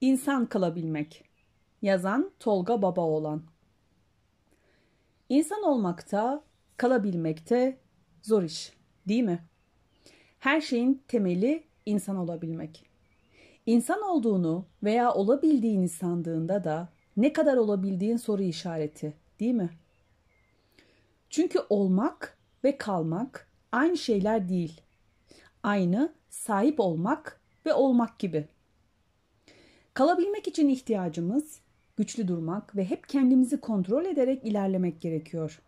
İnsan kalabilmek. Yazan Tolga Babaoğlan. İnsan olmakta, kalabilmekte zor iş, değil mi? Her şeyin temeli insan olabilmek. İnsan olduğunu veya olabildiğini sandığında da ne kadar olabildiğin soru işareti, değil mi? Çünkü olmak ve kalmak aynı şeyler değil. Aynı sahip olmak ve olmak gibi. Kalabilmek için ihtiyacımız güçlü durmak ve hep kendimizi kontrol ederek ilerlemek gerekiyor.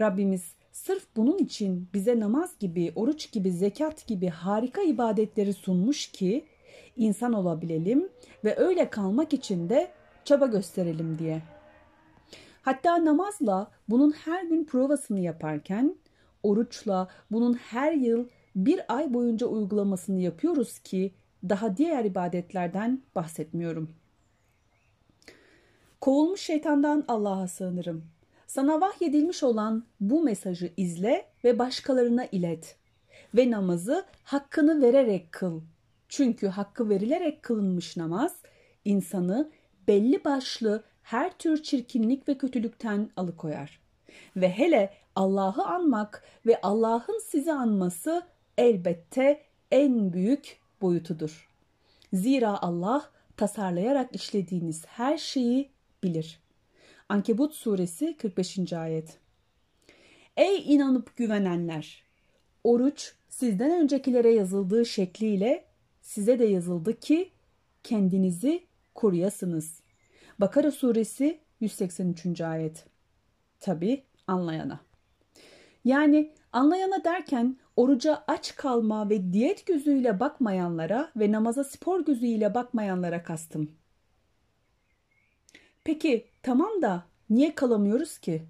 Rabbimiz sırf bunun için bize namaz gibi, oruç gibi, zekat gibi harika ibadetleri sunmuş ki insan olabilelim ve öyle kalmak için de çaba gösterelim diye. Hatta namazla bunun her gün provasını yaparken, oruçla bunun her yıl bir ay boyunca uygulamasını yapıyoruz ki daha diğer ibadetlerden bahsetmiyorum. Kovulmuş şeytandan Allah'a sığınırım. Sana vahyedilmiş olan bu mesajı izle ve başkalarına ilet. Ve namazı hakkını vererek kıl. Çünkü hakkı verilerek kılınmış namaz insanı belli başlı her tür çirkinlik ve kötülükten alıkoyar. Ve hele Allah'ı anmak ve Allah'ın sizi anması elbette en büyük boyutudur. Zira Allah tasarlayarak işlediğiniz her şeyi bilir. Ankebut suresi 45. ayet. Ey inanıp güvenenler! Oruç sizden öncekilere yazıldığı şekliyle size de yazıldı ki kendinizi koruyasınız. Bakara suresi 183. ayet. Tabi anlayana. Yani anlayana derken oruca aç kalma ve diyet gözüyle bakmayanlara ve namaza spor gözüyle bakmayanlara kastım. Peki tamam da niye kalamıyoruz ki?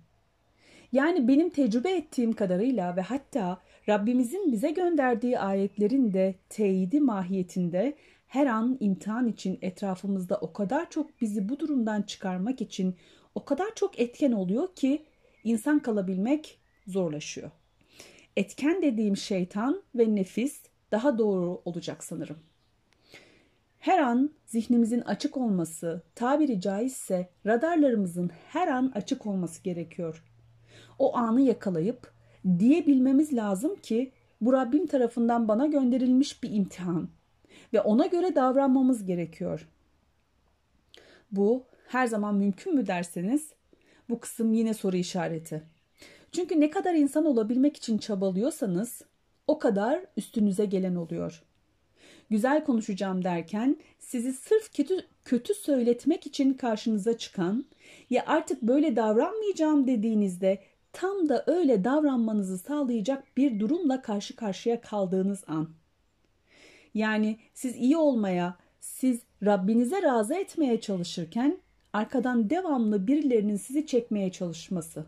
Yani benim tecrübe ettiğim kadarıyla ve hatta Rabbimizin bize gönderdiği ayetlerin de teyidi mahiyetinde her an imtihan için etrafımızda o kadar çok bizi bu durumdan çıkarmak için o kadar çok etken oluyor ki insan kalabilmek zorlaşıyor. Etken dediğim şeytan ve nefis daha doğru olacak sanırım. Her an zihnimizin açık olması, tabiri caizse radarlarımızın her an açık olması gerekiyor. O anı yakalayıp diyebilmemiz lazım ki bu Rabbim tarafından bana gönderilmiş bir imtihan ve ona göre davranmamız gerekiyor. Bu her zaman mümkün mü derseniz bu kısım yine soru işareti. Çünkü ne kadar insan olabilmek için çabalıyorsanız o kadar üstünüze gelen oluyor. Güzel konuşacağım derken sizi sırf kötü, kötü söyletmek için karşınıza çıkan ya artık böyle davranmayacağım dediğinizde tam da öyle davranmanızı sağlayacak bir durumla karşı karşıya kaldığınız an. Yani siz iyi olmaya, siz Rabbinize razı etmeye çalışırken arkadan devamlı birilerinin sizi çekmeye çalışması.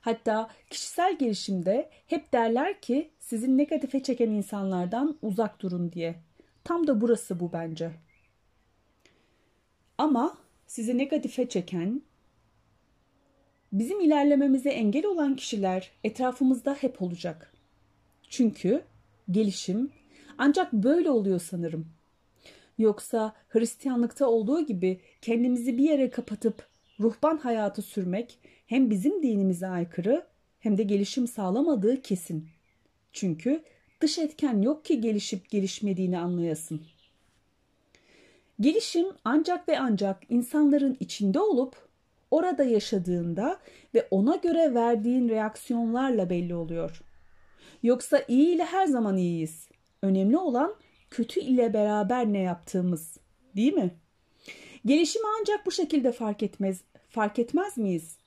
Hatta kişisel gelişimde hep derler ki sizin negatife çeken insanlardan uzak durun diye. Tam da burası bu bence. Ama sizi negatife çeken, bizim ilerlememize engel olan kişiler etrafımızda hep olacak. Çünkü gelişim ancak böyle oluyor sanırım. Yoksa Hristiyanlıkta olduğu gibi kendimizi bir yere kapatıp ruhban hayatı sürmek hem bizim dinimize aykırı hem de gelişim sağlamadığı kesin. Çünkü dış etken yok ki gelişip gelişmediğini anlayasın. Gelişim ancak ve ancak insanların içinde olup orada yaşadığında ve ona göre verdiğin reaksiyonlarla belli oluyor. Yoksa iyi ile her zaman iyiyiz. Önemli olan kötü ile beraber ne yaptığımız, değil mi? Gelişimi ancak bu şekilde fark etmez fark etmez miyiz?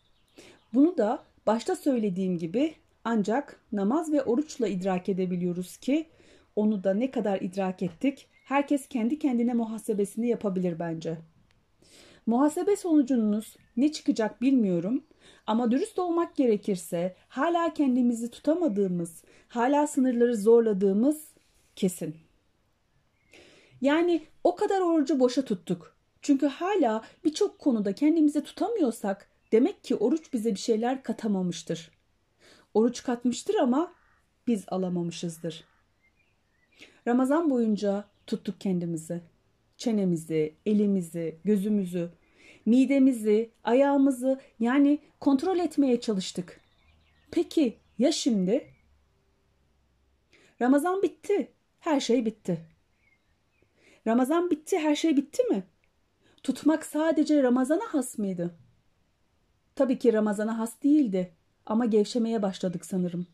Bunu da başta söylediğim gibi ancak namaz ve oruçla idrak edebiliyoruz ki onu da ne kadar idrak ettik herkes kendi kendine muhasebesini yapabilir bence. Muhasebe sonucunuz ne çıkacak bilmiyorum ama dürüst olmak gerekirse hala kendimizi tutamadığımız, hala sınırları zorladığımız kesin. Yani o kadar orucu boşa tuttuk. Çünkü hala birçok konuda kendimizi tutamıyorsak demek ki oruç bize bir şeyler katamamıştır. Oruç katmıştır ama biz alamamışızdır. Ramazan boyunca tuttuk kendimizi. çenemizi, elimizi, gözümüzü, midemizi, ayağımızı yani kontrol etmeye çalıştık. Peki ya şimdi? Ramazan bitti. Her şey bitti. Ramazan bitti, her şey bitti mi? Tutmak sadece Ramazan'a has mıydı? Tabii ki Ramazan'a has değildi ama gevşemeye başladık sanırım.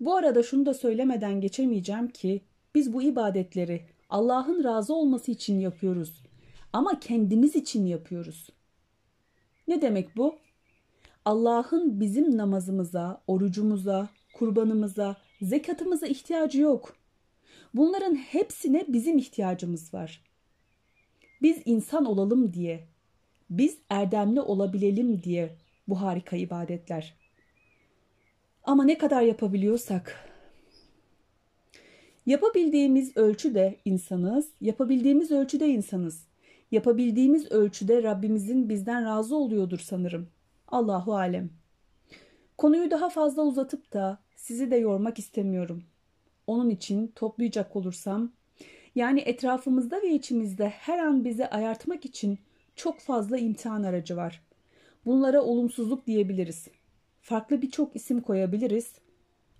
Bu arada şunu da söylemeden geçemeyeceğim ki biz bu ibadetleri Allah'ın razı olması için yapıyoruz ama kendimiz için yapıyoruz. Ne demek bu? Allah'ın bizim namazımıza, orucumuza, kurbanımıza, zekatımıza ihtiyacı yok. Bunların hepsine bizim ihtiyacımız var. Biz insan olalım diye, biz erdemli olabilelim diye bu harika ibadetler. Ama ne kadar yapabiliyorsak Yapabildiğimiz ölçüde insanız, yapabildiğimiz ölçüde insanız. Yapabildiğimiz ölçüde Rabbimizin bizden razı oluyordur sanırım. Allahu alem. Konuyu daha fazla uzatıp da sizi de yormak istemiyorum. Onun için toplayacak olursam, yani etrafımızda ve içimizde her an bizi ayartmak için çok fazla imtihan aracı var. Bunlara olumsuzluk diyebiliriz. Farklı birçok isim koyabiliriz.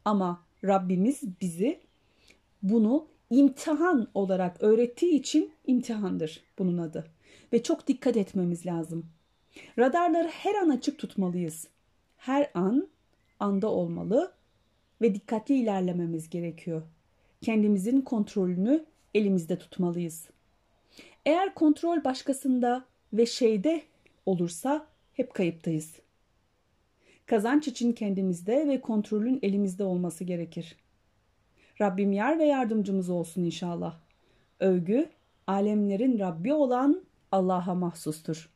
Ama Rabbimiz bizi bunu imtihan olarak öğrettiği için imtihandır bunun adı. Ve çok dikkat etmemiz lazım. Radarları her an açık tutmalıyız. Her an anda olmalı ve dikkatli ilerlememiz gerekiyor. Kendimizin kontrolünü elimizde tutmalıyız. Eğer kontrol başkasında ve şeyde olursa hep kayıptayız. Kazanç için kendimizde ve kontrolün elimizde olması gerekir. Rabbim yar ve yardımcımız olsun inşallah. Övgü, alemlerin Rabbi olan Allah'a mahsustur.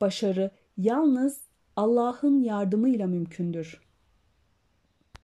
Başarı yalnız Allah'ın yardımıyla mümkündür.''